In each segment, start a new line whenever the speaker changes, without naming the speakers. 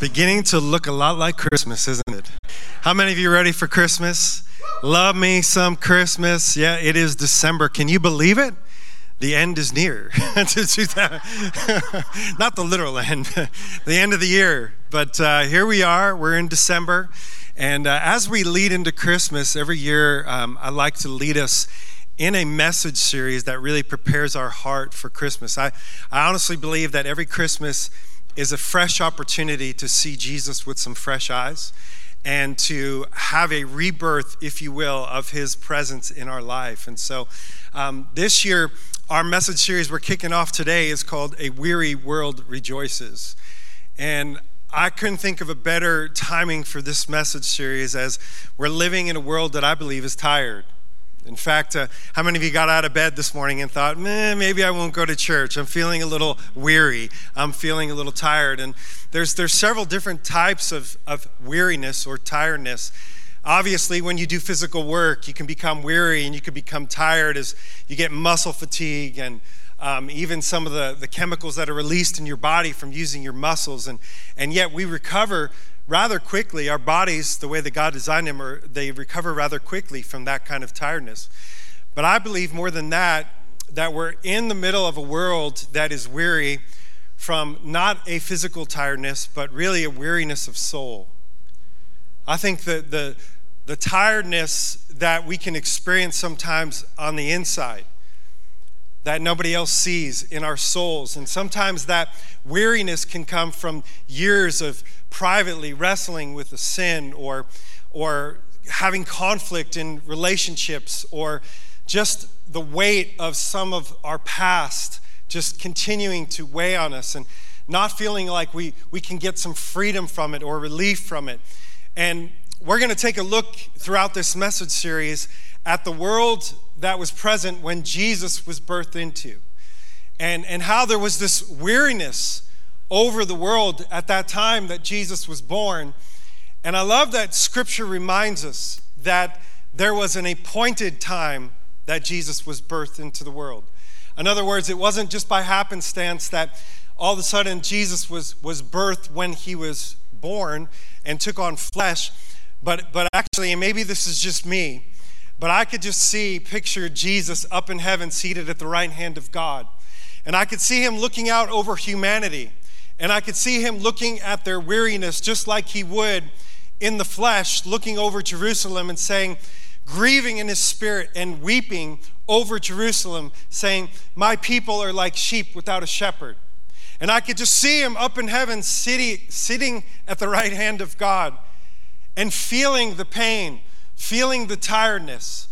beginning to look a lot like Christmas, isn't it? How many of you ready for Christmas? Love me some Christmas. Yeah, it is December. Can you believe it? The end is near. Not the literal end, the end of the year. But uh, here we are. We're in December. And uh, as we lead into Christmas, every year um, I like to lead us in a message series that really prepares our heart for Christmas. I, I honestly believe that every Christmas is a fresh opportunity to see Jesus with some fresh eyes and to have a rebirth, if you will, of his presence in our life. And so um, this year, our message series we're kicking off today is called A Weary World Rejoices. And I couldn't think of a better timing for this message series as we're living in a world that I believe is tired. In fact, uh, how many of you got out of bed this morning and thought, maybe I won't go to church? I'm feeling a little weary. I'm feeling a little tired. And there's, there's several different types of, of weariness or tiredness. Obviously, when you do physical work, you can become weary and you can become tired as you get muscle fatigue and um, even some of the, the chemicals that are released in your body from using your muscles. And, and yet, we recover rather quickly, our bodies, the way that God designed them, are, they recover rather quickly from that kind of tiredness. But I believe more than that, that we're in the middle of a world that is weary from not a physical tiredness, but really a weariness of soul. I think that the, the tiredness that we can experience sometimes on the inside that nobody else sees in our souls. And sometimes that weariness can come from years of privately wrestling with a sin or, or having conflict in relationships or just the weight of some of our past just continuing to weigh on us and not feeling like we, we can get some freedom from it or relief from it. And we're going to take a look throughout this message series at the world that was present when Jesus was birthed into and, and how there was this weariness over the world at that time that Jesus was born. And I love that scripture reminds us that there was an appointed time that Jesus was birthed into the world. In other words, it wasn't just by happenstance that all of a sudden Jesus was, was birthed when he was born and took on flesh, but, but actually, and maybe this is just me, but I could just see, picture Jesus up in heaven seated at the right hand of God. And I could see him looking out over humanity and I could see him looking at their weariness just like he would in the flesh, looking over Jerusalem and saying, grieving in his spirit and weeping over Jerusalem, saying, My people are like sheep without a shepherd. And I could just see him up in heaven sitting, sitting at the right hand of God and feeling the pain, feeling the tiredness.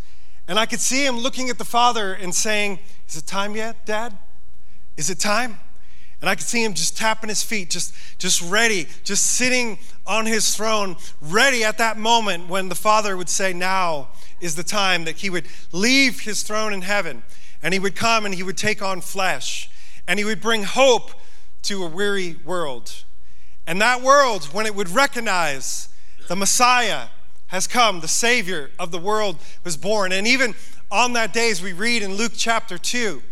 And I could see him looking at the Father and saying, Is it time yet, Dad? Is it time? And I could see him just tapping his feet, just, just ready, just sitting on his throne, ready at that moment when the Father would say, Now is the time that he would leave his throne in heaven and he would come and he would take on flesh and he would bring hope to a weary world. And that world, when it would recognize the Messiah has come, the Savior of the world was born. And even on that day, as we read in Luke chapter 2,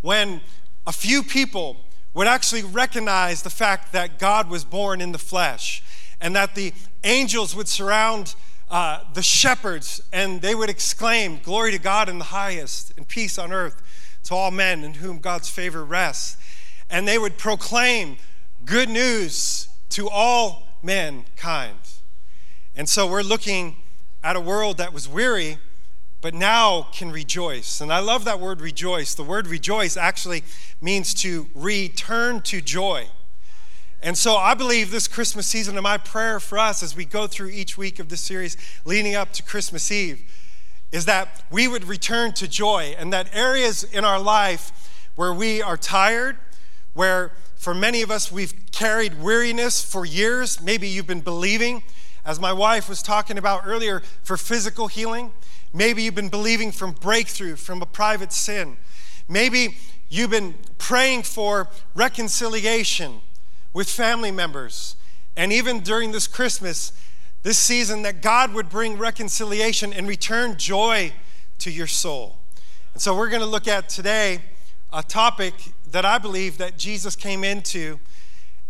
when a few people would actually recognize the fact that God was born in the flesh and that the angels would surround uh, the shepherds and they would exclaim, Glory to God in the highest, and peace on earth to all men in whom God's favor rests. And they would proclaim good news to all mankind. And so we're looking at a world that was weary but now can rejoice. And I love that word rejoice. The word rejoice actually means to return to joy. And so I believe this Christmas season, and my prayer for us as we go through each week of this series leading up to Christmas Eve, is that we would return to joy and that areas in our life where we are tired, where for many of us we've carried weariness for years, maybe you've been believing, as my wife was talking about earlier, for physical healing. Maybe you've been believing from breakthrough from a private sin. Maybe you've been praying for reconciliation with family members. And even during this Christmas, this season, that God would bring reconciliation and return joy to your soul. And so we're going to look at today a topic that I believe that Jesus came into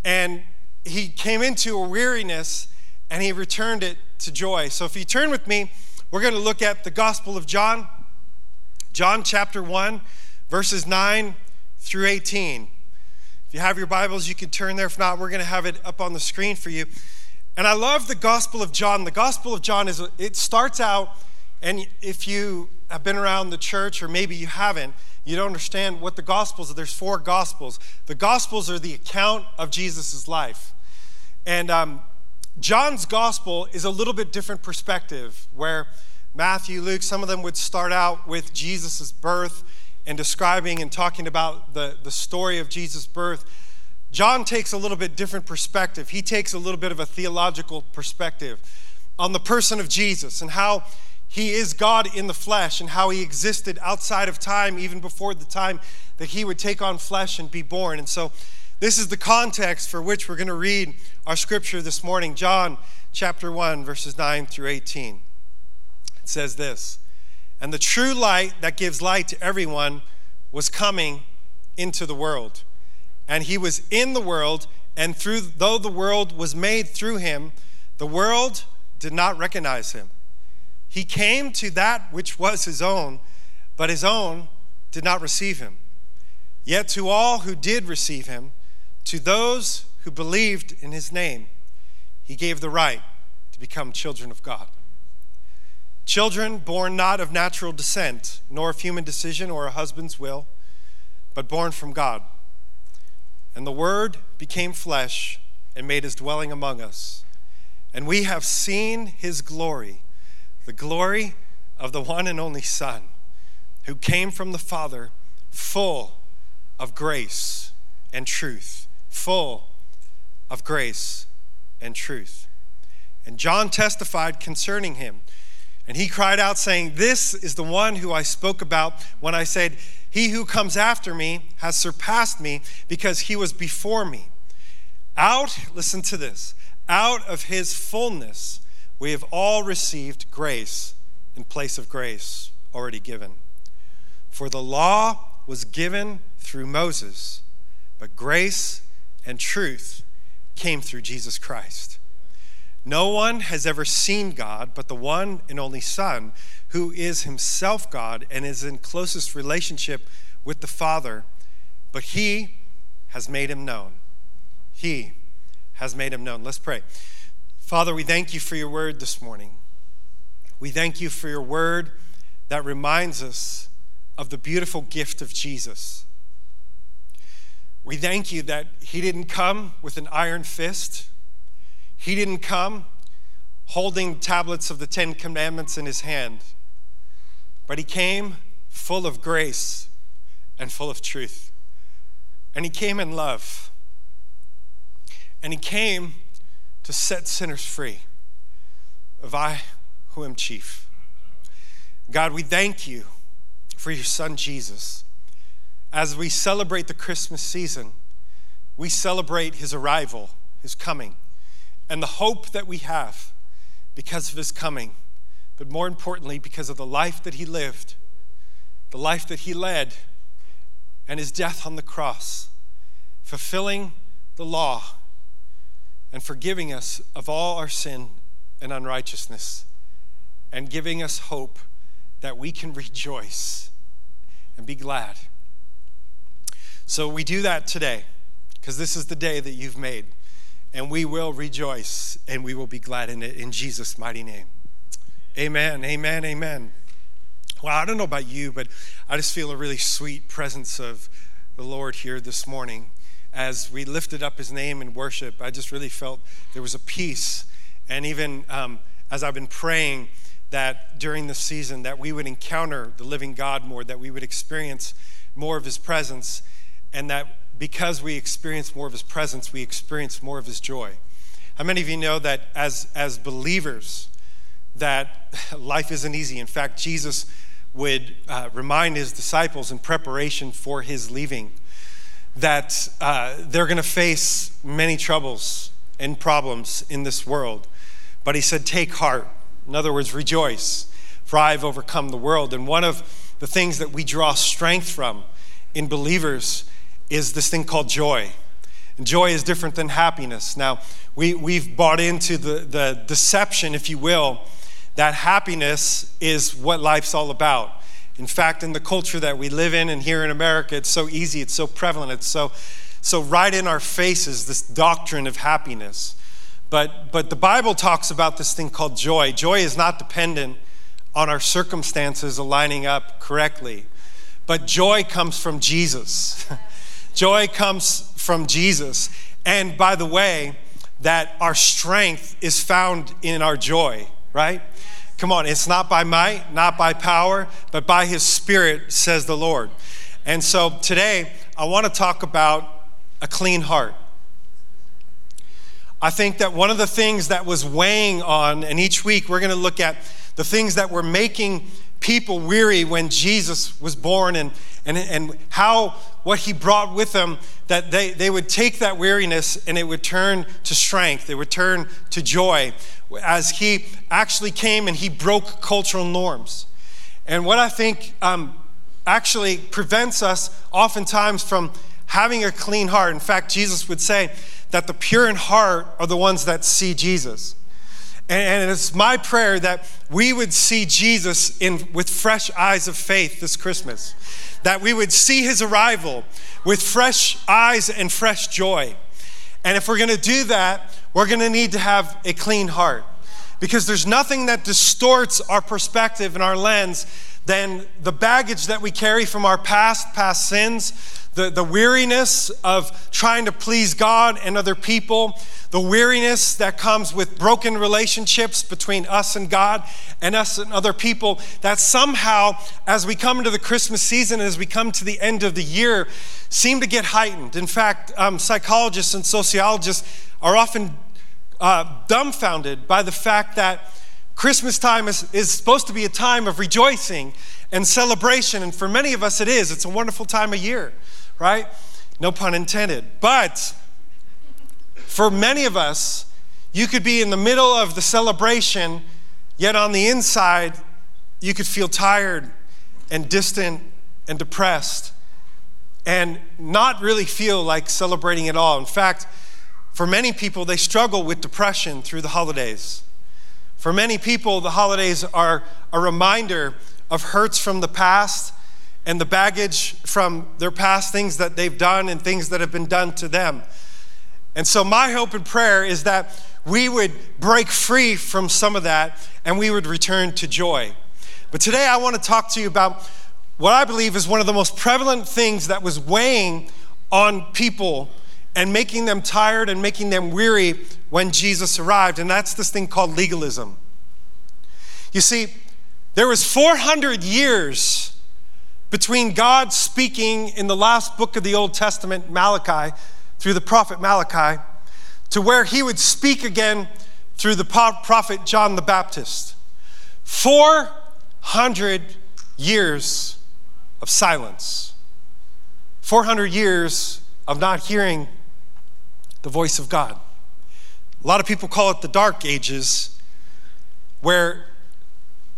and he came into a weariness and he returned it to joy. So if you turn with me, we're going to look at the Gospel of John, John chapter 1, verses 9 through 18. If you have your Bibles, you can turn there. If not, we're going to have it up on the screen for you. And I love the Gospel of John. The Gospel of John is it starts out, and if you have been around the church, or maybe you haven't, you don't understand what the Gospels are. There's four Gospels. The Gospels are the account of Jesus' life. And um, John's Gospel is a little bit different perspective, where Matthew, Luke, some of them would start out with Jesus' birth and describing and talking about the, the story of Jesus' birth, John takes a little bit different perspective. He takes a little bit of a theological perspective on the person of Jesus and how he is God in the flesh and how he existed outside of time, even before the time that he would take on flesh and be born. And so, this is the context for which we're going to read our scripture this morning John chapter 1, verses 9 through 18. It says this and the true light that gives light to everyone was coming into the world. And he was in the world, and through though the world was made through him, the world did not recognize him. He came to that which was his own, but his own did not receive him. Yet to all who did receive him, to those who believed in his name, he gave the right to become children of God. Children born not of natural descent, nor of human decision or a husband's will, but born from God. And the Word became flesh and made his dwelling among us. And we have seen his glory, the glory of the one and only Son, who came from the Father, full of grace and truth. Full of grace and truth. And John testified concerning him and he cried out, saying, This is the one who I spoke about when I said, He who comes after me has surpassed me because he was before me. Out, listen to this, out of his fullness, we have all received grace in place of grace already given. For the law was given through Moses, but grace and truth came through Jesus Christ. No one has ever seen God but the one and only Son, who is himself God and is in closest relationship with the Father, but he has made him known. He has made him known. Let's pray. Father, we thank you for your word this morning. We thank you for your word that reminds us of the beautiful gift of Jesus. We thank you that he didn't come with an iron fist he didn't come holding tablets of the Ten Commandments in his hand, but he came full of grace and full of truth. And he came in love. And he came to set sinners free of I who am chief. God, we thank you for your son Jesus. As we celebrate the Christmas season, we celebrate his arrival, his coming and the hope that we have because of his coming, but more importantly, because of the life that he lived, the life that he led, and his death on the cross, fulfilling the law and forgiving us of all our sin and unrighteousness, and giving us hope that we can rejoice and be glad. So we do that today because this is the day that you've made and we will rejoice and we will be glad in it in Jesus' mighty name. Amen, amen, amen. Well, I don't know about you, but I just feel a really sweet presence of the Lord here this morning. As we lifted up his name in worship, I just really felt there was a peace. And even um, as I've been praying that during the season, that we would encounter the living God more, that we would experience more of his presence, and that because we experience more of his presence, we experience more of his joy. How many of you know that as, as believers, that life isn't easy? In fact, Jesus would uh, remind his disciples in preparation for his leaving that uh, they're going to face many troubles and problems in this world. But he said, Take heart. In other words, rejoice, for I have overcome the world. And one of the things that we draw strength from in believers is this thing called joy. And joy is different than happiness. Now, we, we've bought into the, the deception, if you will, that happiness is what life's all about. In fact, in the culture that we live in and here in America, it's so easy, it's so prevalent, it's so, so right in our faces, this doctrine of happiness. But, but the Bible talks about this thing called joy. Joy is not dependent on our circumstances aligning up correctly, but joy comes from Jesus. joy comes from Jesus. And by the way, that our strength is found in our joy, right? Come on, it's not by might, not by power, but by his spirit, says the Lord. And so today, I want to talk about a clean heart. I think that one of the things that was weighing on, and each week we're going to look at the things that were making people weary when Jesus was born and, and, and how what he brought with him, that they, they would take that weariness and it would turn to strength, it would turn to joy as he actually came and he broke cultural norms. And what I think um, actually prevents us oftentimes from having a clean heart. In fact, Jesus would say that the pure in heart are the ones that see Jesus. And, it's my prayer that we would see Jesus in, with fresh eyes of faith this Christmas, that we would see his arrival with fresh eyes and fresh joy. And if we're going to do that, we're going to need to have a clean heart because there's nothing that distorts our perspective and our lens than the baggage that we carry from our past, past sins, the, the weariness of trying to please God and other people, the weariness that comes with broken relationships between us and God and us and other people, that somehow, as we come into the Christmas season, and as we come to the end of the year, seem to get heightened. In fact, um, psychologists and sociologists are often uh, dumbfounded by the fact that Christmas time is, is supposed to be a time of rejoicing and celebration. And for many of us, it is. It's a wonderful time of year, right? No pun intended. But for many of us, you could be in the middle of the celebration, yet on the inside, you could feel tired and distant and depressed and not really feel like celebrating at all. In fact, for many people, they struggle with depression through the holidays. For many people, the holidays are a reminder of hurts from the past and the baggage from their past, things that they've done and things that have been done to them. And so, my hope and prayer is that we would break free from some of that and we would return to joy. But today, I want to talk to you about what I believe is one of the most prevalent things that was weighing on people and making them tired and making them weary when Jesus arrived, and that's this thing called legalism. You see, there was 400 years between God speaking in the last book of the Old Testament, Malachi, through the prophet Malachi to where he would speak again through the prophet John the Baptist. 400 years of silence, 400 years of not hearing the voice of God. A lot of people call it the dark ages, where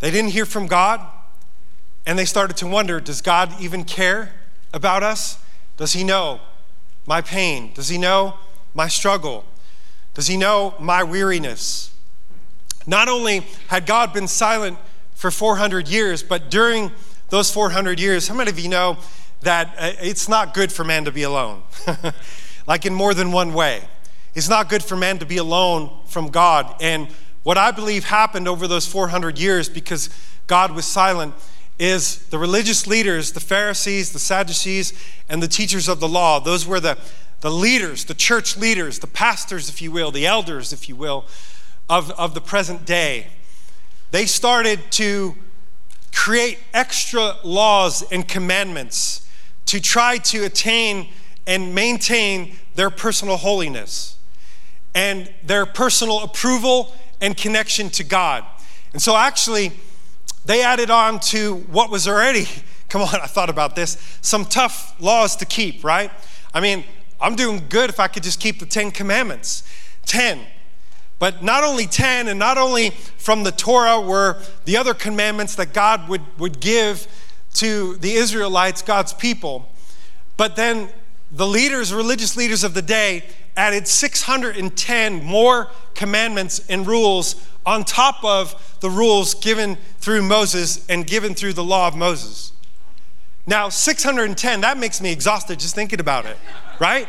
they didn't hear from God and they started to wonder does God even care about us? Does he know my pain? Does he know my struggle? Does he know my weariness? Not only had God been silent for 400 years, but during those 400 years, how many of you know that uh, it's not good for man to be alone? like in more than one way. It's not good for man to be alone from God. And what I believe happened over those 400 years because God was silent is the religious leaders, the Pharisees, the Sadducees, and the teachers of the law. Those were the, the leaders, the church leaders, the pastors, if you will, the elders, if you will, of, of the present day. They started to create extra laws and commandments to try to attain and maintain their personal holiness and their personal approval and connection to God. And so, actually, they added on to what was already, come on, I thought about this, some tough laws to keep, right? I mean, I'm doing good if I could just keep the Ten Commandments. 10. But not only 10, and not only from the Torah were the other commandments that God would, would give to the Israelites, God's people, but then the leaders, religious leaders of the day, added 610 more commandments and rules on top of the rules given through Moses and given through the law of Moses. Now, 610, that makes me exhausted just thinking about it, right?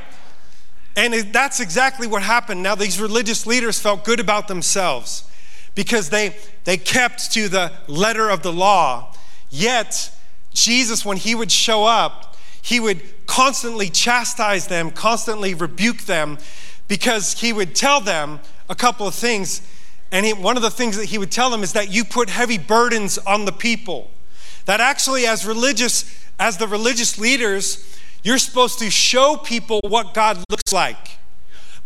And that's exactly what happened. Now, these religious leaders felt good about themselves because they, they kept to the letter of the law. Yet, Jesus, when he would show up, he would constantly chastise them, constantly rebuke them, because he would tell them a couple of things. And he, one of the things that he would tell them is that you put heavy burdens on the people. That actually, as religious, as the religious leaders, you're supposed to show people what God looks like.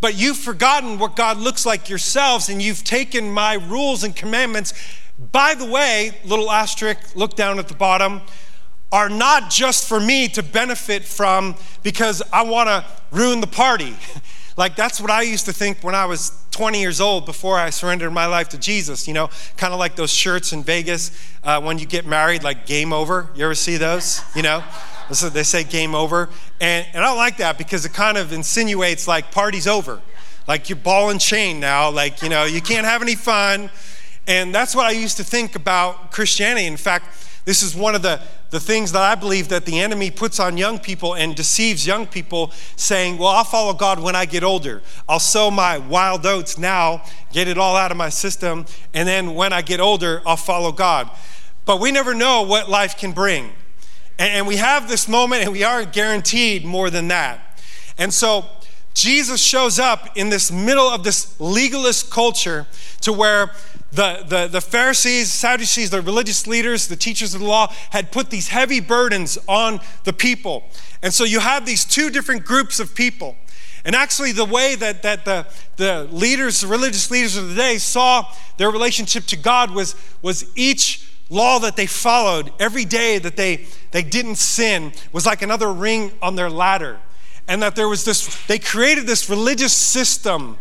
But you've forgotten what God looks like yourselves, and you've taken my rules and commandments. By the way, little asterisk, look down at the bottom, are not just for me to benefit from because I want to ruin the party. like that's what I used to think when I was 20 years old before I surrendered my life to Jesus. You know, kind of like those shirts in Vegas uh, when you get married, like game over. You ever see those? You know? So they say game over. And, and I don't like that because it kind of insinuates like party's over. Like you're ball and chain now. Like, you know, you can't have any fun. And that's what I used to think about Christianity. In fact, this is one of the, the things that I believe that the enemy puts on young people and deceives young people, saying, Well, I'll follow God when I get older. I'll sow my wild oats now, get it all out of my system, and then when I get older, I'll follow God. But we never know what life can bring. And we have this moment, and we aren't guaranteed more than that. And so Jesus shows up in this middle of this legalist culture to where the, the, the Pharisees, Sadducees, the religious leaders, the teachers of the law had put these heavy burdens on the people. And so you have these two different groups of people. And actually, the way that, that the, the leaders, the religious leaders of the day saw their relationship to God was, was each law that they followed every day that they, they didn't sin was like another ring on their ladder. And that there was this, they created this religious system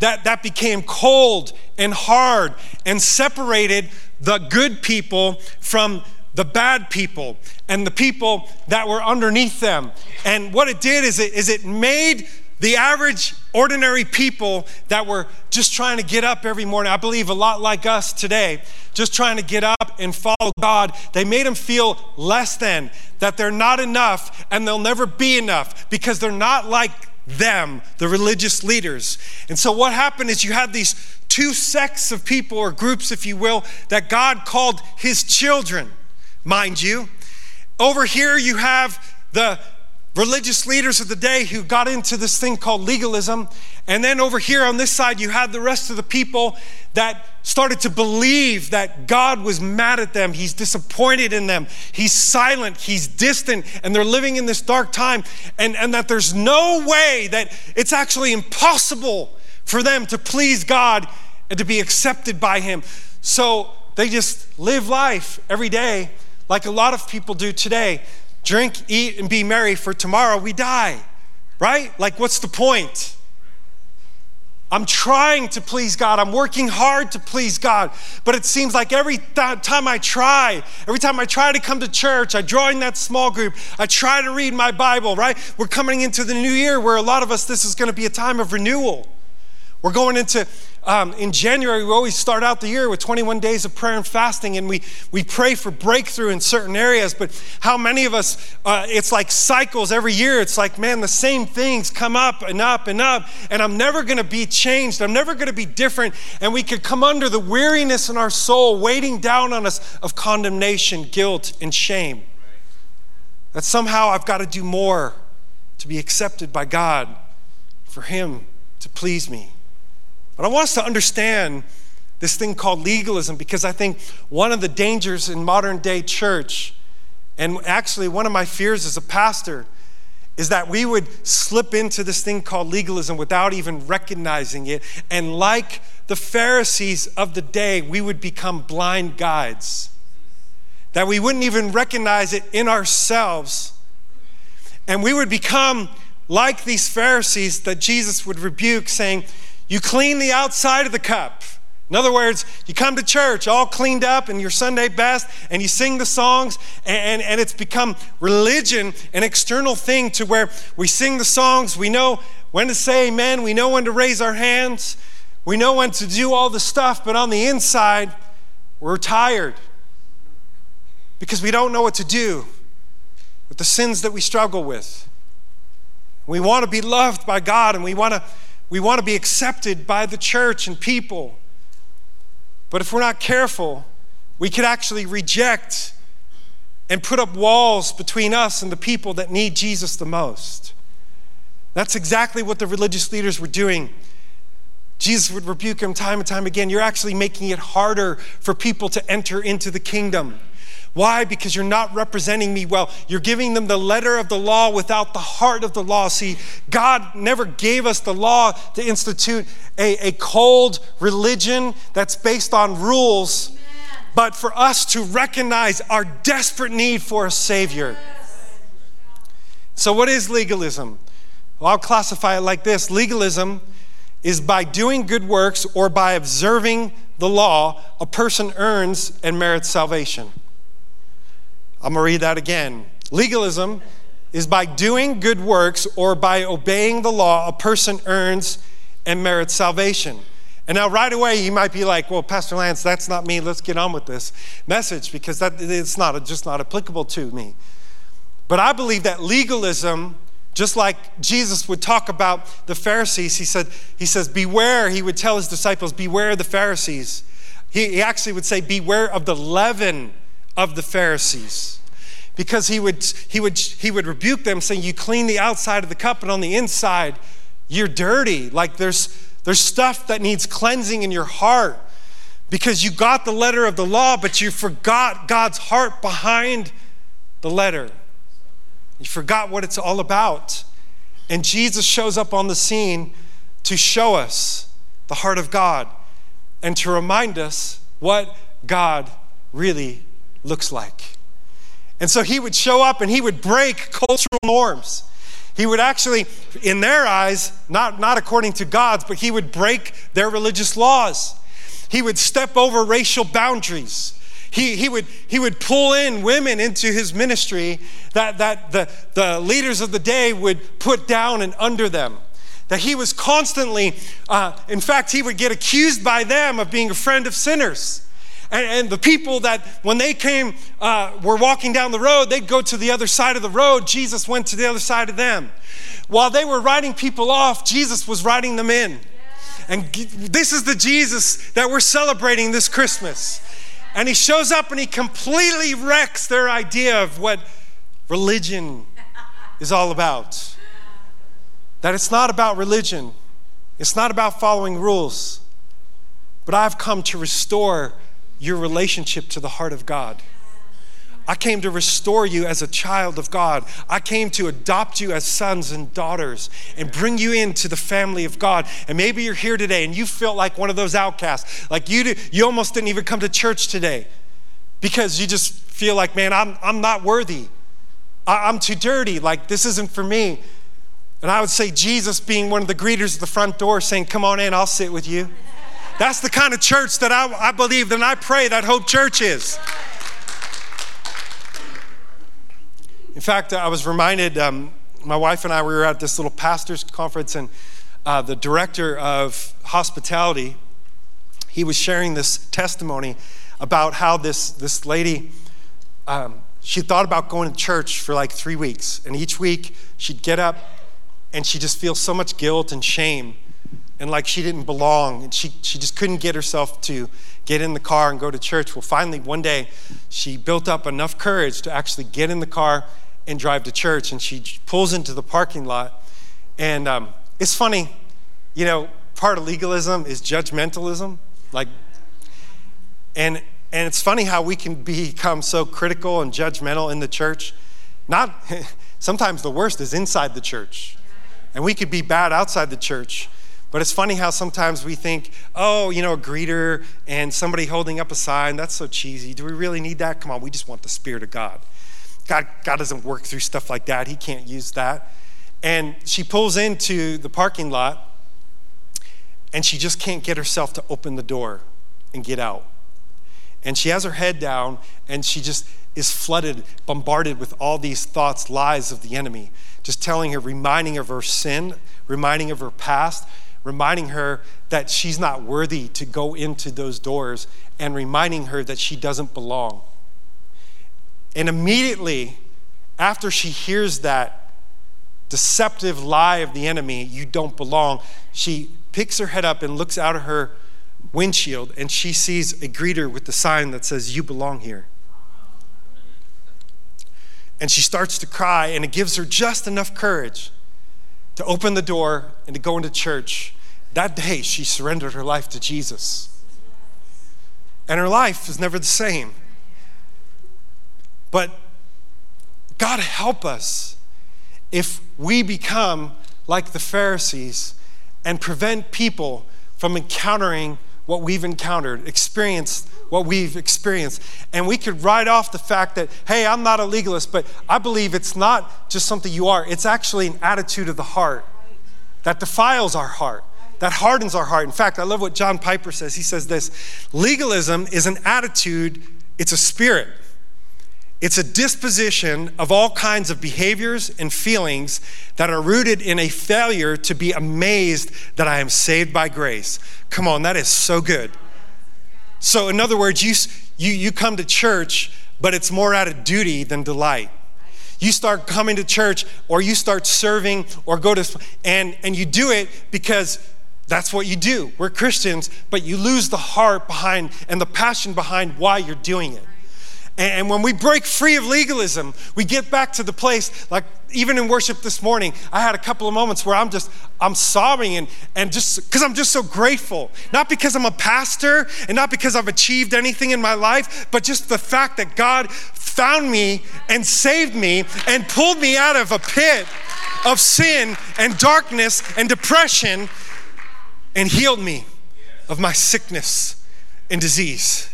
that, that became cold and hard and separated the good people from the bad people and the people that were underneath them. And what it did is it, is it made the average, ordinary people that were just trying to get up every morning, I believe a lot like us today, just trying to get up and follow God, they made them feel less than, that they're not enough and they'll never be enough because they're not like them, the religious leaders. And so what happened is you had these two sects of people, or groups, if you will, that God called his children, mind you. Over here, you have the religious leaders of the day who got into this thing called legalism. And then over here on this side, you had the rest of the people that started to believe that God was mad at them. He's disappointed in them. He's silent. He's distant. And they're living in this dark time. And, and that there's no way that it's actually impossible for them to please God and to be accepted by Him. So they just live life every day like a lot of people do today drink, eat, and be merry, for tomorrow we die. Right? Like, what's the point? I'm trying to please God. I'm working hard to please God. But it seems like every th- time I try, every time I try to come to church, I join that small group, I try to read my Bible, right? We're coming into the new year where a lot of us, this is going to be a time of renewal. We're going into um, in January, we always start out the year with 21 days of prayer and fasting, and we, we pray for breakthrough in certain areas. But how many of us, uh, it's like cycles every year. It's like, man, the same things come up and up and up, and I'm never going to be changed. I'm never going to be different. And we could come under the weariness in our soul, weighting down on us of condemnation, guilt, and shame. That somehow I've got to do more to be accepted by God, for Him to please me. But I want us to understand this thing called legalism because I think one of the dangers in modern day church, and actually one of my fears as a pastor, is that we would slip into this thing called legalism without even recognizing it. And like the Pharisees of the day, we would become blind guides. That we wouldn't even recognize it in ourselves. And we would become like these Pharisees that Jesus would rebuke, saying, you clean the outside of the cup, In other words, you come to church all cleaned up in your Sunday best and you sing the songs, and, and, and, it's become religion, an external thing to where we sing the songs, we know when to say amen, we know when to raise our hands, we know when to do all the stuff, but on the inside, we're tired because we don't know what to do with the sins that we struggle with. We want to be loved by God and we want to, we want to be accepted by the church and people. But if we're not careful, we could actually reject and put up walls between us and the people that need Jesus the most. That's exactly what the religious leaders were doing. Jesus would rebuke them time and time again. You're actually making it harder for people to enter into the kingdom. Why? Because you're not representing me well. You're giving them the letter of the law without the heart of the law. See, God never gave us the law to institute a, a cold religion that's based on rules, but for us to recognize our desperate need for a Savior. So, what is legalism? Well, I'll classify it like this legalism is by doing good works or by observing the law, a person earns and merits salvation. I'm going to read that again. Legalism is by doing good works or by obeying the law, a person earns and merits salvation. And now, right away, you might be like, well, Pastor Lance, that's not me. Let's get on with this message because that, it's not, just not applicable to me. But I believe that legalism, just like Jesus would talk about the Pharisees, he, said, he says, beware, he would tell his disciples, beware of the Pharisees. He, he actually would say, beware of the leaven of the Pharisees because he would, he would, he would rebuke them saying, You clean the outside of the cup, and on the inside, you're dirty. Like there's, there's stuff that needs cleansing in your heart because you got the letter of the law, but you forgot God's heart behind the letter. You forgot what it's all about. And Jesus shows up on the scene to show us the heart of God and to remind us what God really looks like. And so he would show up and he would break cultural norms. He would actually, in their eyes, not, not according to God's, but he would break their religious laws. He would step over racial boundaries. He, he, would, he would pull in women into his ministry that, that the, the leaders of the day would put down and under them. That he was constantly, uh, in fact, he would get accused by them of being a friend of sinners. And, and the people that, when they came, uh, were walking down the road, they'd go to the other side of the road. Jesus went to the other side of them. While they were writing people off, Jesus was writing them in. And this is the Jesus that we're celebrating this Christmas. And he shows up and he completely wrecks their idea of what religion is all about. That it's not about religion, it's not about following rules, but I've come to restore your relationship to the heart of God. I came to restore you as a child of God. I came to adopt you as sons and daughters and bring you into the family of God. And maybe you're here today and you feel like one of those outcasts, like you, you almost didn't even come to church today because you just feel like, man, I'm, I'm not worthy. I, I'm too dirty. Like, this isn't for me. And I would say, Jesus being one of the greeters at the front door saying, Come on in, I'll sit with you. That's the kind of church that I, I believe and I pray that Hope Church is. In fact, I was reminded, um, my wife and I we were at this little pastor's conference, and uh, the director of hospitality, he was sharing this testimony about how this, this lady, um, she thought about going to church for like three weeks. And each week she'd get up and she just feels so much guilt and shame and like she didn't belong and she, she just couldn't get herself to get in the car and go to church. Well, finally, one day, she built up enough courage to actually get in the car and drive to church. And she pulls into the parking lot. And um, it's funny, you know, part of legalism is judgmentalism. Like, and, and it's funny how we can become so critical and judgmental in the church. Not, sometimes the worst is inside the church. And we could be bad outside the church. But it's funny how sometimes we think, oh, you know, a greeter and somebody holding up a sign, that's so cheesy. Do we really need that? Come on, we just want the Spirit of God. God, God doesn't work through stuff like that. He can't use that. And she pulls into the parking lot and she just can't get herself to open the door and get out. And she has her head down and she just is flooded, bombarded with all these thoughts, lies of the enemy, just telling her, reminding her of her sin, reminding of her past, reminding her that she's not worthy to go into those doors, and reminding her that she doesn't belong. And immediately after she hears that deceptive lie of the enemy, you don't belong, she picks her head up and looks out of her windshield and she sees a greeter with the sign that says, You belong here. And she starts to cry, and it gives her just enough courage to open the door and to go into church. That day, she surrendered her life to Jesus. And her life is never the same. But God help us if we become like the Pharisees and prevent people from encountering what we've encountered, experienced what we've experienced. And we could write off the fact that, hey, I'm not a legalist, but I believe it's not just something you are, it's actually an attitude of the heart that defiles our heart, that hardens our heart. In fact, I love what John Piper says. He says this legalism is an attitude, it's a spirit. It's a disposition of all kinds of behaviors and feelings that are rooted in a failure to be amazed that I am saved by grace. Come on, that is so good. So, in other words, you, you, you come to church, but it's more out of duty than delight. You start coming to church or you start serving or go to, and, and you do it because that's what you do. We're Christians, but you lose the heart behind and the passion behind why you're doing it. And when we break free of legalism, we get back to the place, like even in worship this morning, I had a couple of moments where I'm just, I'm sobbing and, and just because I'm just so grateful. Not because I'm a pastor and not because I've achieved anything in my life, but just the fact that God found me and saved me and pulled me out of a pit of sin and darkness and depression and healed me of my sickness and disease.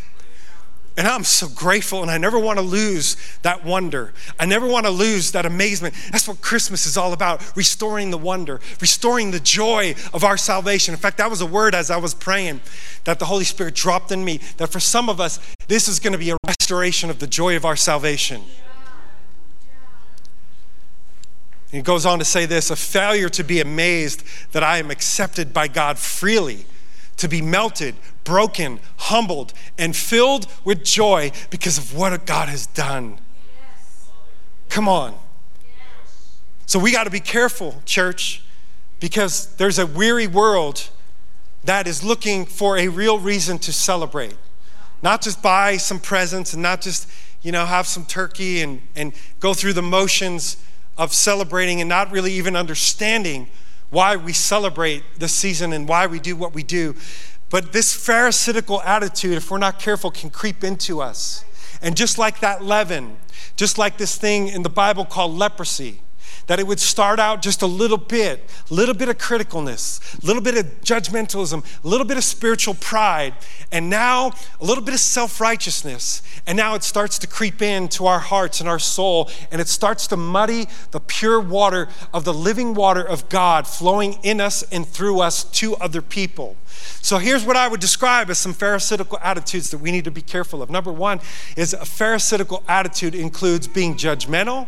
And I'm so grateful, and I never want to lose that wonder. I never want to lose that amazement. That's what Christmas is all about restoring the wonder, restoring the joy of our salvation. In fact, that was a word as I was praying that the Holy Spirit dropped in me that for some of us, this is going to be a restoration of the joy of our salvation. He goes on to say this a failure to be amazed that I am accepted by God freely to be melted, broken, humbled, and filled with joy because of what God has done. Come on. So we got to be careful, church, because there's a weary world that is looking for a real reason to celebrate. Not just buy some presents and not just, you know, have some turkey and, and go through the motions of celebrating and not really even understanding why we celebrate this season and why we do what we do. But this Pharisaical attitude, if we're not careful, can creep into us. And just like that leaven, just like this thing in the Bible called leprosy, that it would start out just a little bit, a little bit of criticalness, a little bit of judgmentalism, a little bit of spiritual pride, and now a little bit of self righteousness. And now it starts to creep into our hearts and our soul, and it starts to muddy the pure water of the living water of God flowing in us and through us to other people. So here's what I would describe as some Pharisaical attitudes that we need to be careful of. Number one is a Pharisaical attitude includes being judgmental,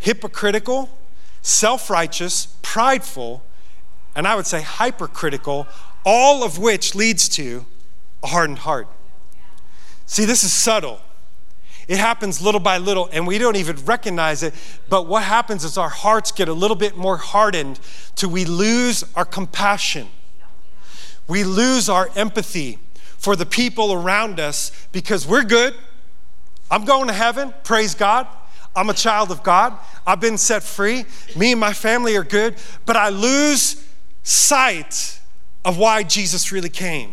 hypocritical, self righteous, prideful, and I would say hypercritical, all of which leads to a hardened heart. See, this is subtle. It happens little by little, and we don't even recognize it. But what happens is our hearts get a little bit more hardened till we lose our compassion. We lose our empathy for the people around us because we're good. I'm going to heaven, praise God. I'm a child of God. I've been set free. Me and my family are good. But I lose sight of why Jesus really came.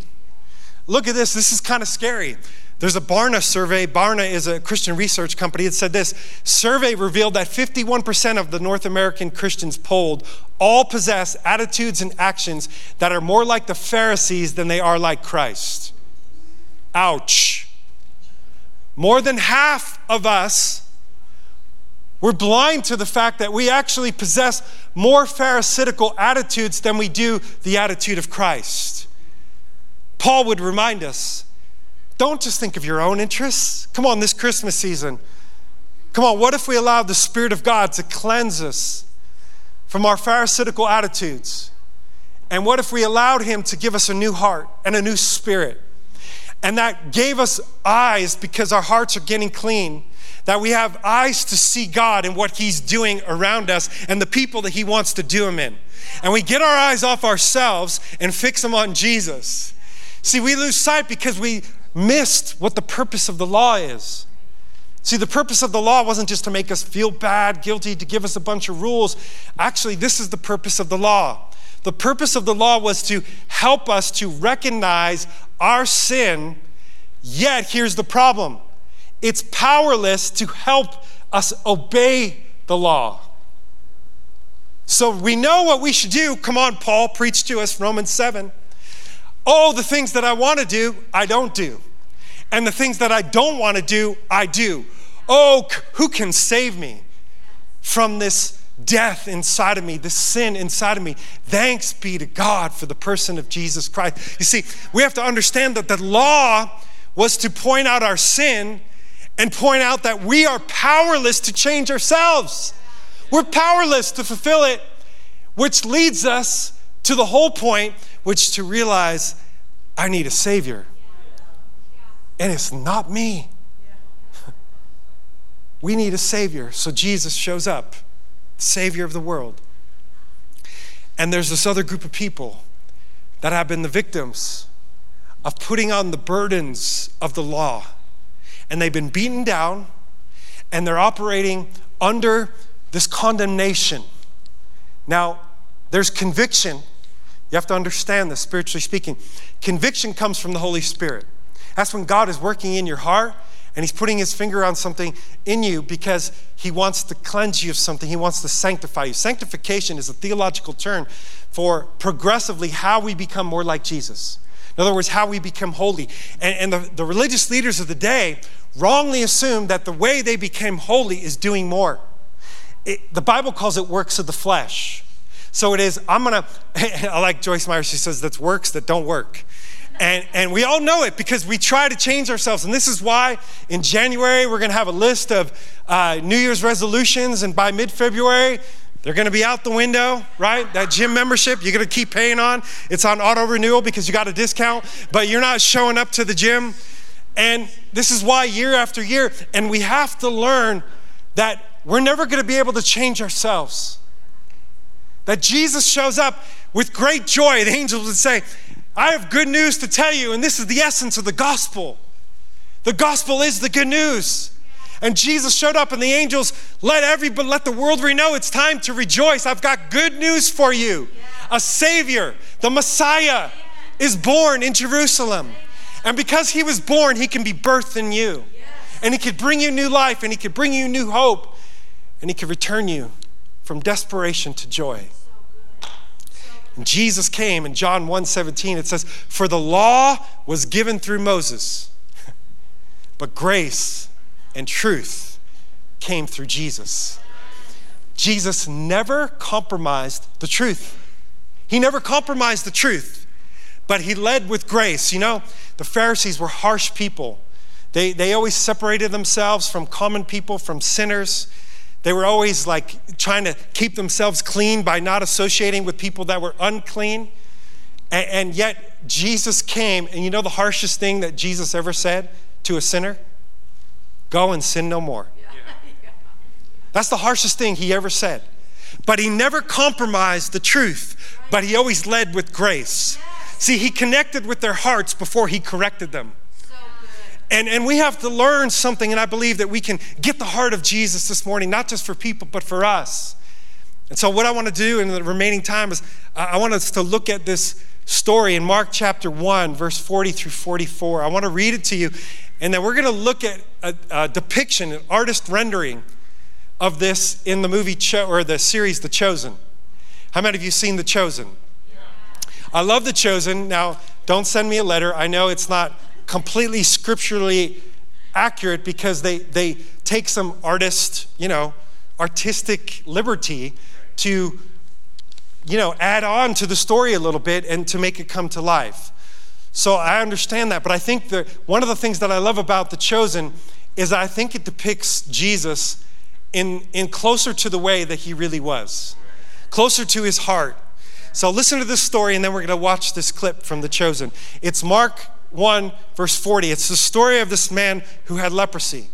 Look at this. This is kind of scary. There's a Barna survey. Barna is a Christian research company. It said this survey revealed that 51% of the North American Christians polled all possess attitudes and actions that are more like the Pharisees than they are like Christ. Ouch. More than half of us we're blind to the fact that we actually possess more Pharisaical attitudes than we do the attitude of Christ. Paul would remind us Don't just think of your own interests. Come on, this Christmas season. Come on, what if we allowed the Spirit of God to cleanse us from our Pharisaical attitudes? And what if we allowed Him to give us a new heart and a new spirit? And that gave us eyes because our hearts are getting clean. That we have eyes to see God and what He's doing around us and the people that He wants to do Him in. And we get our eyes off ourselves and fix them on Jesus. See, we lose sight because we missed what the purpose of the law is. See, the purpose of the law wasn't just to make us feel bad, guilty, to give us a bunch of rules. Actually, this is the purpose of the law. The purpose of the law was to help us to recognize our sin, yet here's the problem it's powerless to help us obey the law. So we know what we should do. Come on, Paul, preach to us, Romans 7. Oh, the things that I want to do, I don't do. And the things that I don't want to do, I do. Oh, who can save me from this death inside of me, this sin inside of me? Thanks be to God for the person of Jesus Christ. You see, we have to understand that the law was to point out our sin and point out that we are powerless to change ourselves. We're powerless to fulfill it, which leads us to the whole point which to realize I need a Savior. And it's not me. We need a Savior. So Jesus shows up, Savior of the world. And there's this other group of people that have been the victims of putting on the burdens of the law. And they've been beaten down and they're operating under this condemnation. Now, there's conviction you have to understand this, spiritually speaking. Conviction comes from the Holy Spirit. That's when God is working in your heart and He's putting His finger on something in you because He wants to cleanse you of something. He wants to sanctify you. Sanctification is a theological term for progressively how we become more like Jesus. In other words, how we become holy. And, and the, the religious leaders of the day wrongly assumed that the way they became holy is doing more. It, the Bible calls it works of the flesh. So it is, I'm gonna, I like Joyce Meyer, she says that's works that don't work. And, and we all know it because we try to change ourselves. And this is why in January we're gonna have a list of uh, New Year's resolutions, and by mid February, they're gonna be out the window, right? That gym membership you're gonna keep paying on. It's on auto renewal because you got a discount, but you're not showing up to the gym. And this is why year after year, and we have to learn that we're never gonna be able to change ourselves that Jesus shows up with great joy. The angels would say, I have good news to tell you, and this is the essence of the gospel. The gospel is the good news. And Jesus showed up, and the angels let everybody, let the world know it's time to rejoice. I've got good news for you. A Savior, the Messiah, is born in Jerusalem. And because he was born, he can be birthed in you. And he could bring you new life, and he could bring you new hope, and he could return you from desperation to joy. And Jesus came in John 1:17 it says for the law was given through Moses but grace and truth came through Jesus. Jesus never compromised the truth. He never compromised the truth, but he led with grace. You know, the Pharisees were harsh people. They, they always separated themselves from common people, from sinners. They were always like trying to keep themselves clean by not associating with people that were unclean. And, and, yet, Jesus came, and you know the harshest thing that Jesus ever said to a sinner? Go and sin no more. That's the harshest thing he ever said. But he never compromised the truth, but he always led with grace. See, he connected with their hearts before he corrected them. And, and we have to learn something, and I believe that we can get the heart of Jesus this morning, not just for people, but for us. And so, what I want to do in the remaining time is I want us to look at this story in Mark chapter 1, verse 40 through 44. I want to read it to you, and then we're going to look at a, a depiction, an artist rendering of this in the movie Cho- or the series The Chosen. How many of you seen The Chosen? I love The Chosen. Now, don't send me a letter. I know it's not completely scripturally accurate because they, they take some artist, you know, artistic liberty to, you know, add on to the story a little bit and to make it come to life. So I understand that. But I think that one of the things that I love about The Chosen is I think it depicts Jesus in, in closer to the way that he really was, closer to his heart. So listen to this story, and then we're going to watch this clip from The Chosen. It's Mark 1, verse 40. It's the story of this man who had leprosy.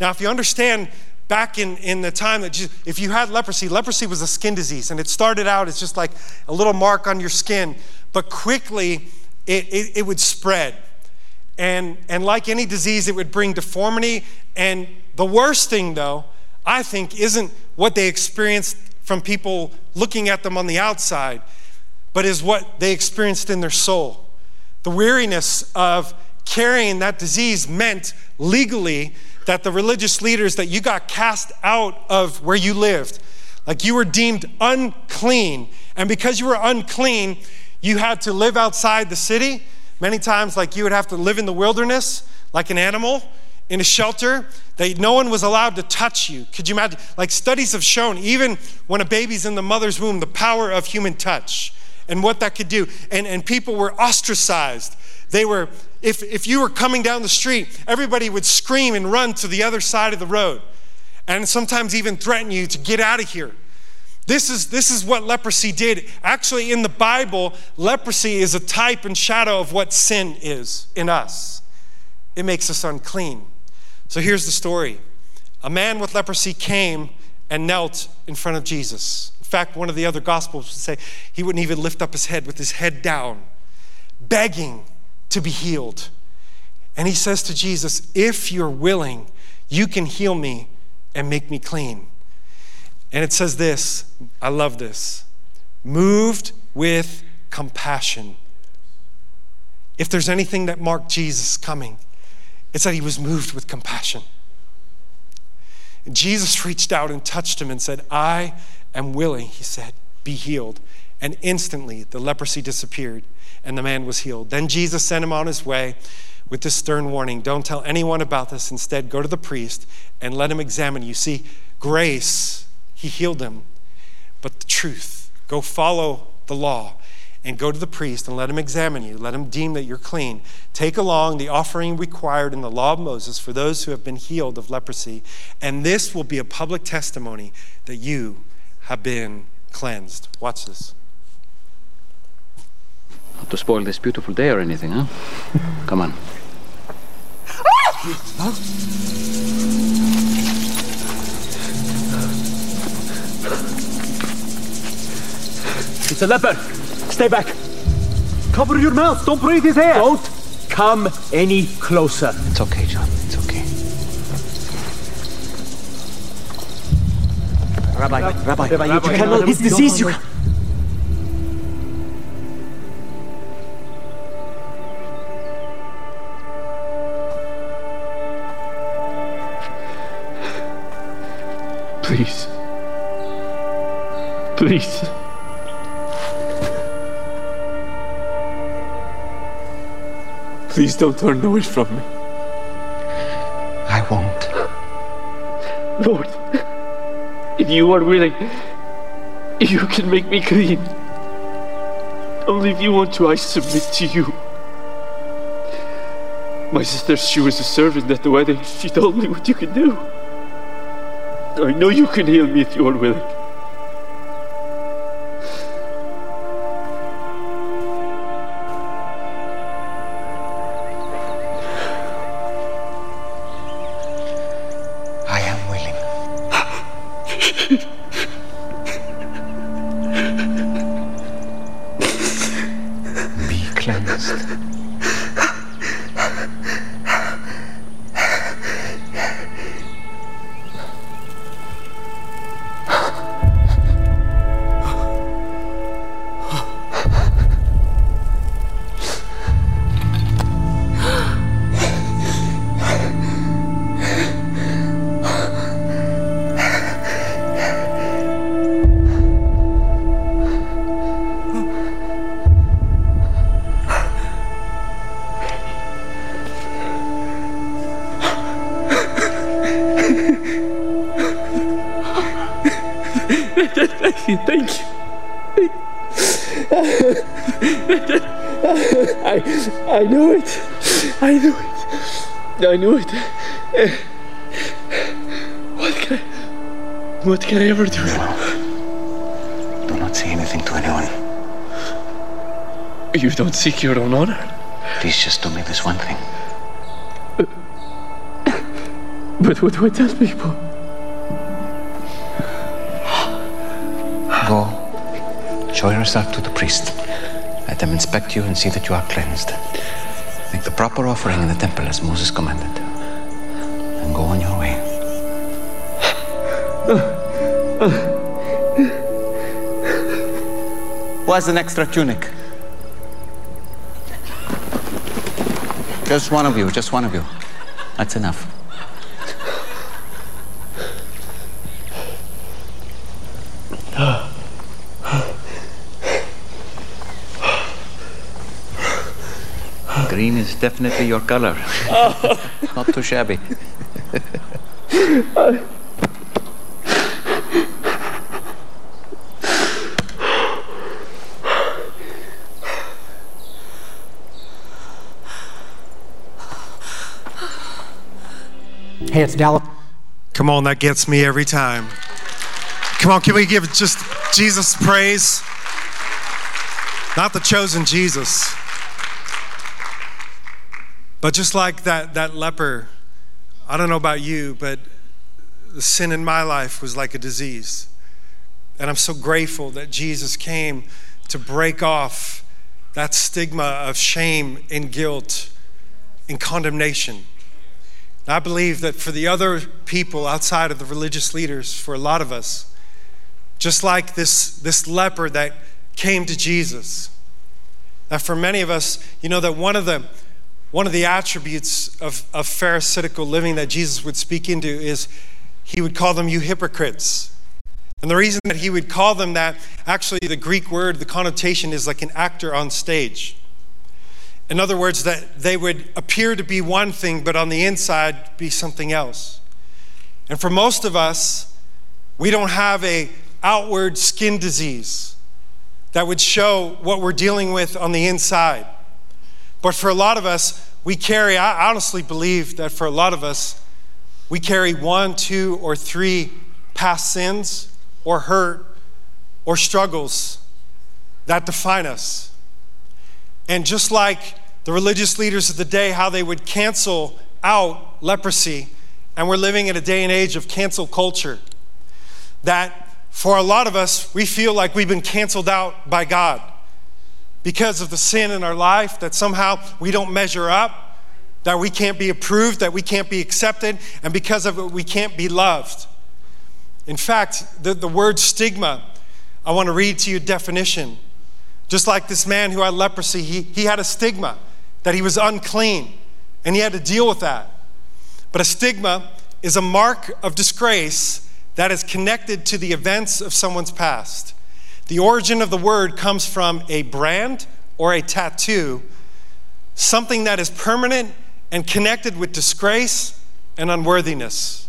Now, if you understand back in, in the time that Jesus, if you had leprosy, leprosy was a skin disease, and it started out as just like a little mark on your skin, but quickly it, it, it would spread. And, and like any disease, it would bring deformity. And the worst thing, though, I think, isn't what they experienced from people looking at them on the outside, but is what they experienced in their soul. The weariness of carrying that disease meant legally that the religious leaders that you got cast out of where you lived, like you were deemed unclean. And because you were unclean, you had to live outside the city. Many times, like you would have to live in the wilderness like an animal in a shelter that no one was allowed to touch you. Could you imagine? Like studies have shown, even when a baby's in the mother's womb, the power of human touch and what that could do. And, and people were ostracized. They were, if, if you were coming down the street, everybody would scream and run to the other side of the road and sometimes even threaten you to get out of here. This is, this is what leprosy did. Actually, in the Bible, leprosy is a type and shadow of what sin is in us. It makes us unclean. So here's the story a man with leprosy came and knelt in front of Jesus. In fact, one of the other gospels would say he wouldn't even lift up his head with his head down, begging to be healed. And he says to Jesus, If you're willing, you can heal me and make me clean. And it says this I love this moved with compassion. If there's anything that marked Jesus coming, it's that he was moved with compassion. Jesus reached out and touched him and said, I am willing, he said, be healed. And instantly the leprosy disappeared and the man was healed. Then Jesus sent him on his way with this stern warning don't tell anyone about this. Instead, go to the priest and let him examine you. See, grace he healed him. But the truth, go follow the law and go to the priest and let him examine you. Let him deem that you're clean. Take along the offering required in the law of Moses for those who have been healed of leprosy, and this will be a public testimony that you have been cleansed. Watch this.
Not to spoil this beautiful day or anything, huh? Come on.
It's a leopard. Stay back. Cover your mouth. Don't breathe his hair. Don't come any closer.
It's okay, John. It's okay.
Rabbi, Rabbi, Rabbi, you cannot. His disease. You.
Please. Please. Please don't turn away from me.
I won't.
Lord, if you are willing, you can make me clean. Only if you want to, I submit to you. My sister, she was a servant at the wedding. She told me what you can do. I know you can heal me if you are willing. Thank you. Thank you. I, I knew it. I knew it. I knew it. What can I, what can I ever do?
Do not say anything to anyone.
You don't seek your own honor.
Please just do me this one thing.
But what do I tell people?
Go. Show yourself to the priest. Let them inspect you and see that you are cleansed. Make the proper offering in the temple as Moses commanded. And go on your way. Who has an extra tunic? Just one of you, just one of you. That's enough. Is definitely your color. Oh. Not too shabby.
Hey, it's Dallas.
Come on, that gets me every time. Come on, can we give just Jesus praise? Not the chosen Jesus. But just like that, that leper, I don't know about you, but the sin in my life was like a disease. And I'm so grateful that Jesus came to break off that stigma of shame and guilt and condemnation. And I believe that for the other people outside of the religious leaders, for a lot of us, just like this, this leper that came to Jesus, that for many of us, you know, that one of the one of the attributes of, of Pharisaical living that Jesus would speak into is he would call them you hypocrites. And the reason that he would call them that, actually, the Greek word, the connotation is like an actor on stage. In other words, that they would appear to be one thing, but on the inside be something else. And for most of us, we don't have a outward skin disease that would show what we're dealing with on the inside. But for a lot of us, we carry, I honestly believe that for a lot of us, we carry one, two, or three past sins or hurt or struggles that define us. And just like the religious leaders of the day, how they would cancel out leprosy, and we're living in a day and age of cancel culture, that for a lot of us, we feel like we've been canceled out by God because of the sin in our life, that somehow we don't measure up, that we can't be approved, that we can't be accepted, and because of it, we can't be loved. In fact, the, the word stigma, I want to read to you a definition. Just like this man who had leprosy, he, he had a stigma that he was unclean, and he had to deal with that. But a stigma is a mark of disgrace that is connected to the events of someone's past. The origin of the word comes from a brand or a tattoo, something that is permanent and connected with disgrace and unworthiness.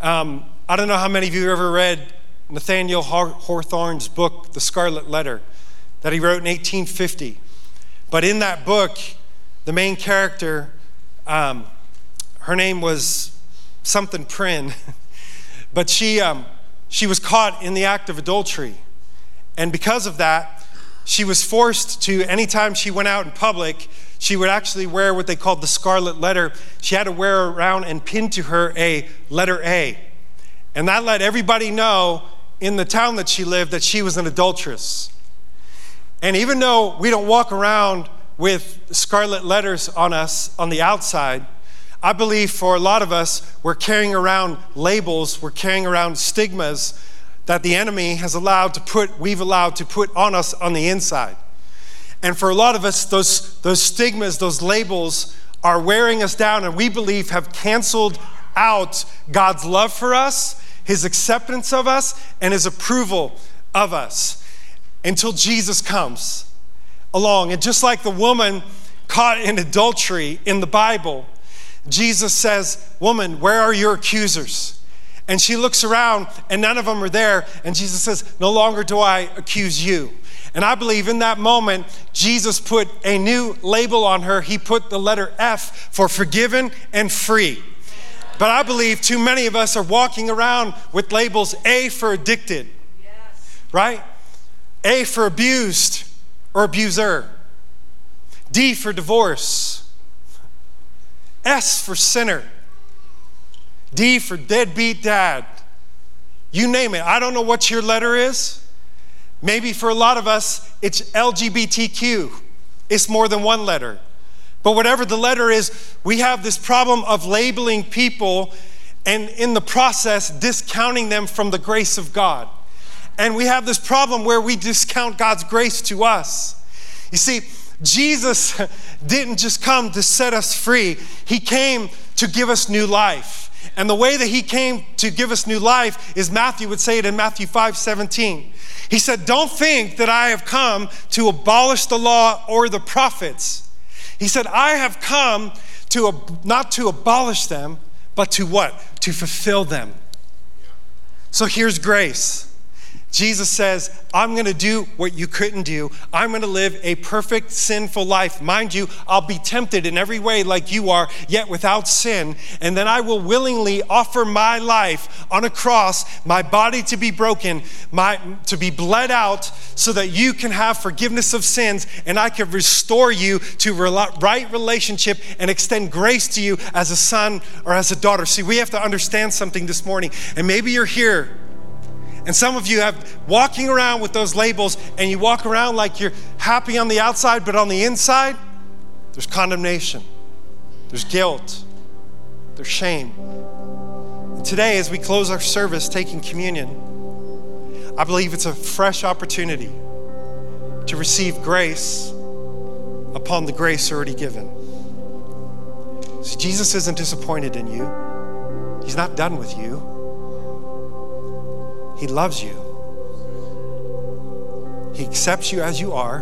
Um, I don't know how many of you ever read Nathaniel Hawthorne's book, The Scarlet Letter, that he wrote in 1850. But in that book, the main character, um, her name was something Prynne, but she, um, she was caught in the act of adultery. And because of that, she was forced to, anytime she went out in public, she would actually wear what they called the scarlet letter. She had to wear around and pin to her a letter A. And that let everybody know in the town that she lived that she was an adulteress. And even though we don't walk around with scarlet letters on us on the outside, I believe for a lot of us, we're carrying around labels, we're carrying around stigmas that the enemy has allowed to put, we've allowed to put on us on the inside. And for a lot of us, those, those stigmas, those labels are wearing us down and we believe have canceled out God's love for us, his acceptance of us, and his approval of us until Jesus comes along. And just like the woman caught in adultery in the Bible, Jesus says, Woman, where are your accusers? And she looks around and none of them are there. And Jesus says, No longer do I accuse you. And I believe in that moment, Jesus put a new label on her. He put the letter F for forgiven and free. But I believe too many of us are walking around with labels A for addicted, right? A for abused or abuser, D for divorce, S for sinner, D for deadbeat dad. You name it. I don't know what your letter is. Maybe for a lot of us, it's LGBTQ. It's more than one letter. But whatever the letter is, we have this problem of labeling people and in the process discounting them from the grace of God. And we have this problem where we discount God's grace to us. You see, Jesus didn't just come to set us free, He came to give us new life. And the way that He came to give us new life is Matthew would say it in Matthew 5 17. He said, Don't think that I have come to abolish the law or the prophets. He said, I have come to not to abolish them, but to what? To fulfill them. So here's grace. Jesus says, I'm going to do what you couldn't do. I'm going to live a perfect, sinful life. Mind you, I'll be tempted in every way like you are, yet without sin. And then I will willingly offer my life on a cross, my body to be broken, my, to be bled out, so that you can have forgiveness of sins and I can restore you to right relationship and extend grace to you as a son or as a daughter. See, we have to understand something this morning. And maybe you're here and some of you have walking around with those labels and you walk around like you're happy on the outside, but on the inside, there's condemnation, there's guilt, there's shame. And today, as we close our service taking communion, I believe it's a fresh opportunity to receive grace upon the grace already given. See, Jesus isn't disappointed in you, He's not done with you. He loves you. He accepts you as you are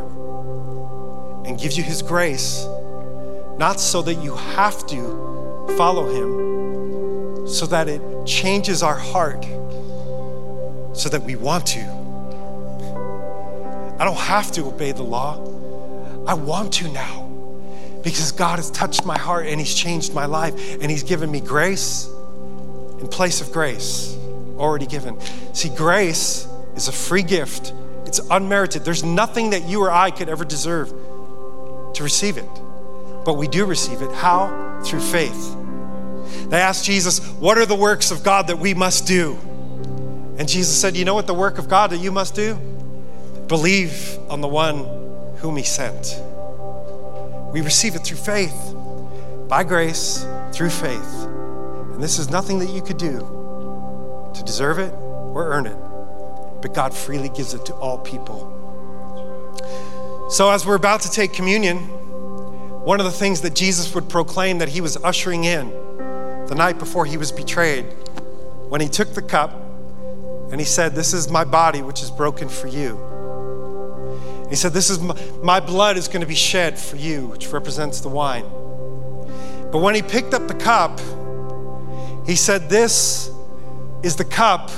and gives you His grace, not so that you have to follow Him, so that it changes our heart, so that we want to. I don't have to obey the law. I want to now because God has touched my heart and He's changed my life and He's given me grace in place of grace already given. See, grace is a free gift, it's unmerited. There's nothing that you or I could ever deserve to receive it. But we do receive it. How? Through faith. They asked Jesus, What are the works of God that we must do? And Jesus said, You know what the work of God that you must do? Believe on the one whom He sent. We receive it through faith, by grace, through faith. And this is nothing that you could do to deserve it or earn it, but God freely gives it to all people. So, as we're about to take communion, one of the things that Jesus would proclaim that he was ushering in the night before he was betrayed, when he took the cup and he said, This is my body, which is broken for you. He said, This is my, my blood is going to be shed for you, which represents the wine. But when he picked up the cup, he said, This is the cup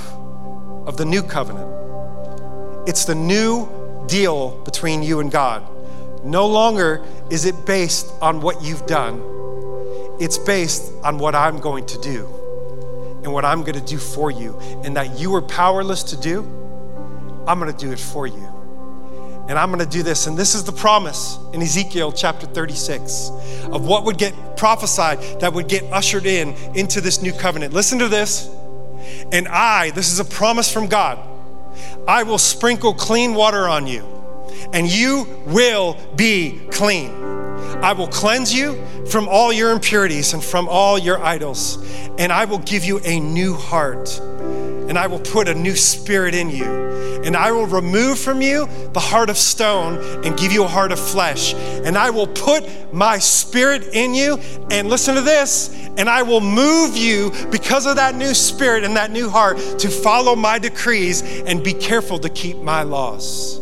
of the new covenant. It's the new deal between you and God. No longer is it based on what you've done, it's based on what I'm going to do and what I'm going to do for you. And that you were powerless to do, I'm going to do it for you. And I'm going to do this. And this is the promise in Ezekiel chapter 36 of what would get prophesied that would get ushered in into this new covenant. Listen to this. And I, this is a promise from God, I will sprinkle clean water on you, and you will be clean. I will cleanse you from all your impurities and from all your idols, and I will give you a new heart and I will put a new spirit in you. And I will remove from you the heart of stone and give you a heart of flesh. And I will put my spirit in you. And listen to this, and I will move you because of that new spirit and that new heart to follow my decrees and be careful to keep my laws.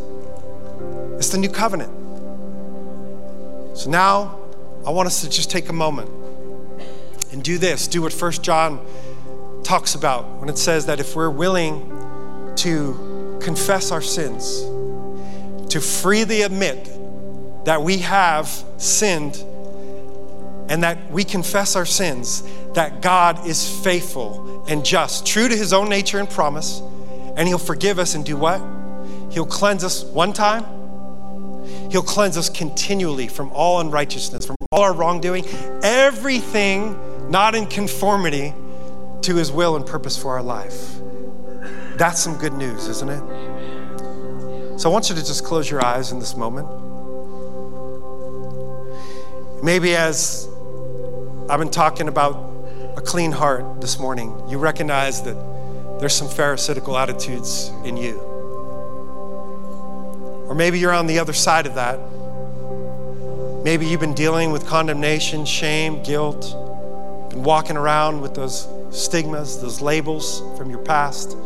It's the new covenant. So now I want us to just take a moment and do this. Do what First John talks about when it says that if we're willing to confess our sins, to freely admit that we have sinned and that we confess our sins, that God is faithful and just, true to his own nature and promise, and he'll forgive us and do what? He'll cleanse us one time. He'll cleanse us continually from all unrighteousness, from all our wrongdoing, everything not in conformity to his will and purpose for our life. That's some good news, isn't it? So I want you to just close your eyes in this moment. Maybe as I've been talking about a clean heart this morning, you recognize that there's some Pharisaical attitudes in you. Or maybe you're on the other side of that. Maybe you've been dealing with condemnation, shame, guilt, been walking around with those stigmas, those labels from your past,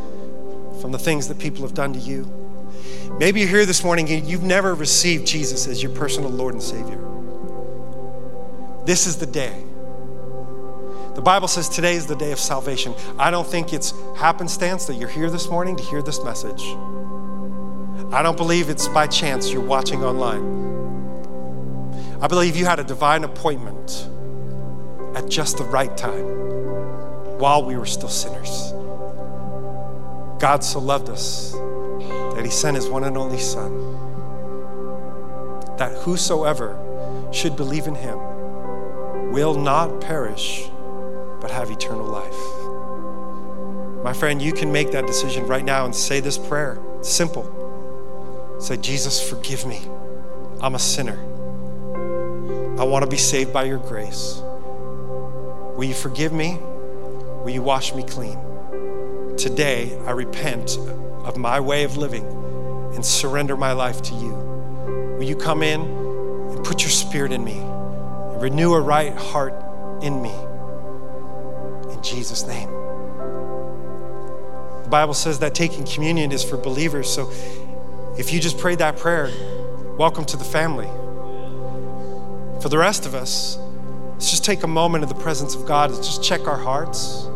from the things that people have done to you. Maybe you're here this morning and you've never received Jesus as your personal Lord and Savior. This is the day. The Bible says today is the day of salvation. I don't think it's happenstance that you're here this morning to hear this message. I don't believe it's by chance you're watching online. I believe you had a divine appointment at just the right time while we were still sinners. God so loved us that he sent his one and only Son, that whosoever should believe in him will not perish but have eternal life. My friend, you can make that decision right now and say this prayer. It's simple. Say, Jesus, forgive me. I'm a sinner. I want to be saved by your grace. Will you forgive me? Will you wash me clean? Today, I repent of my way of living and surrender my life to you. Will you come in and put your spirit in me and renew a right heart in me? In Jesus' name. The Bible says that taking communion is for believers. So if you just prayed that prayer, welcome to the family. For the rest of us, let's just take a moment in the presence of God. Let's just check our hearts.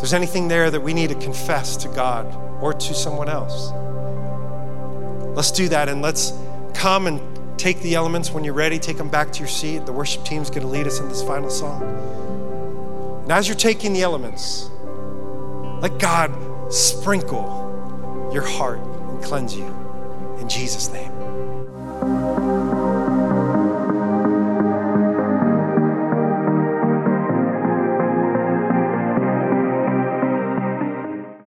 There's anything there that we need to confess to God or to someone else, let's do that and let's come and take the elements when you're ready. Take them back to your seat. The worship team's going to lead us in this final song. And as you're taking the elements, let God sprinkle your heart and cleanse you in Jesus' name.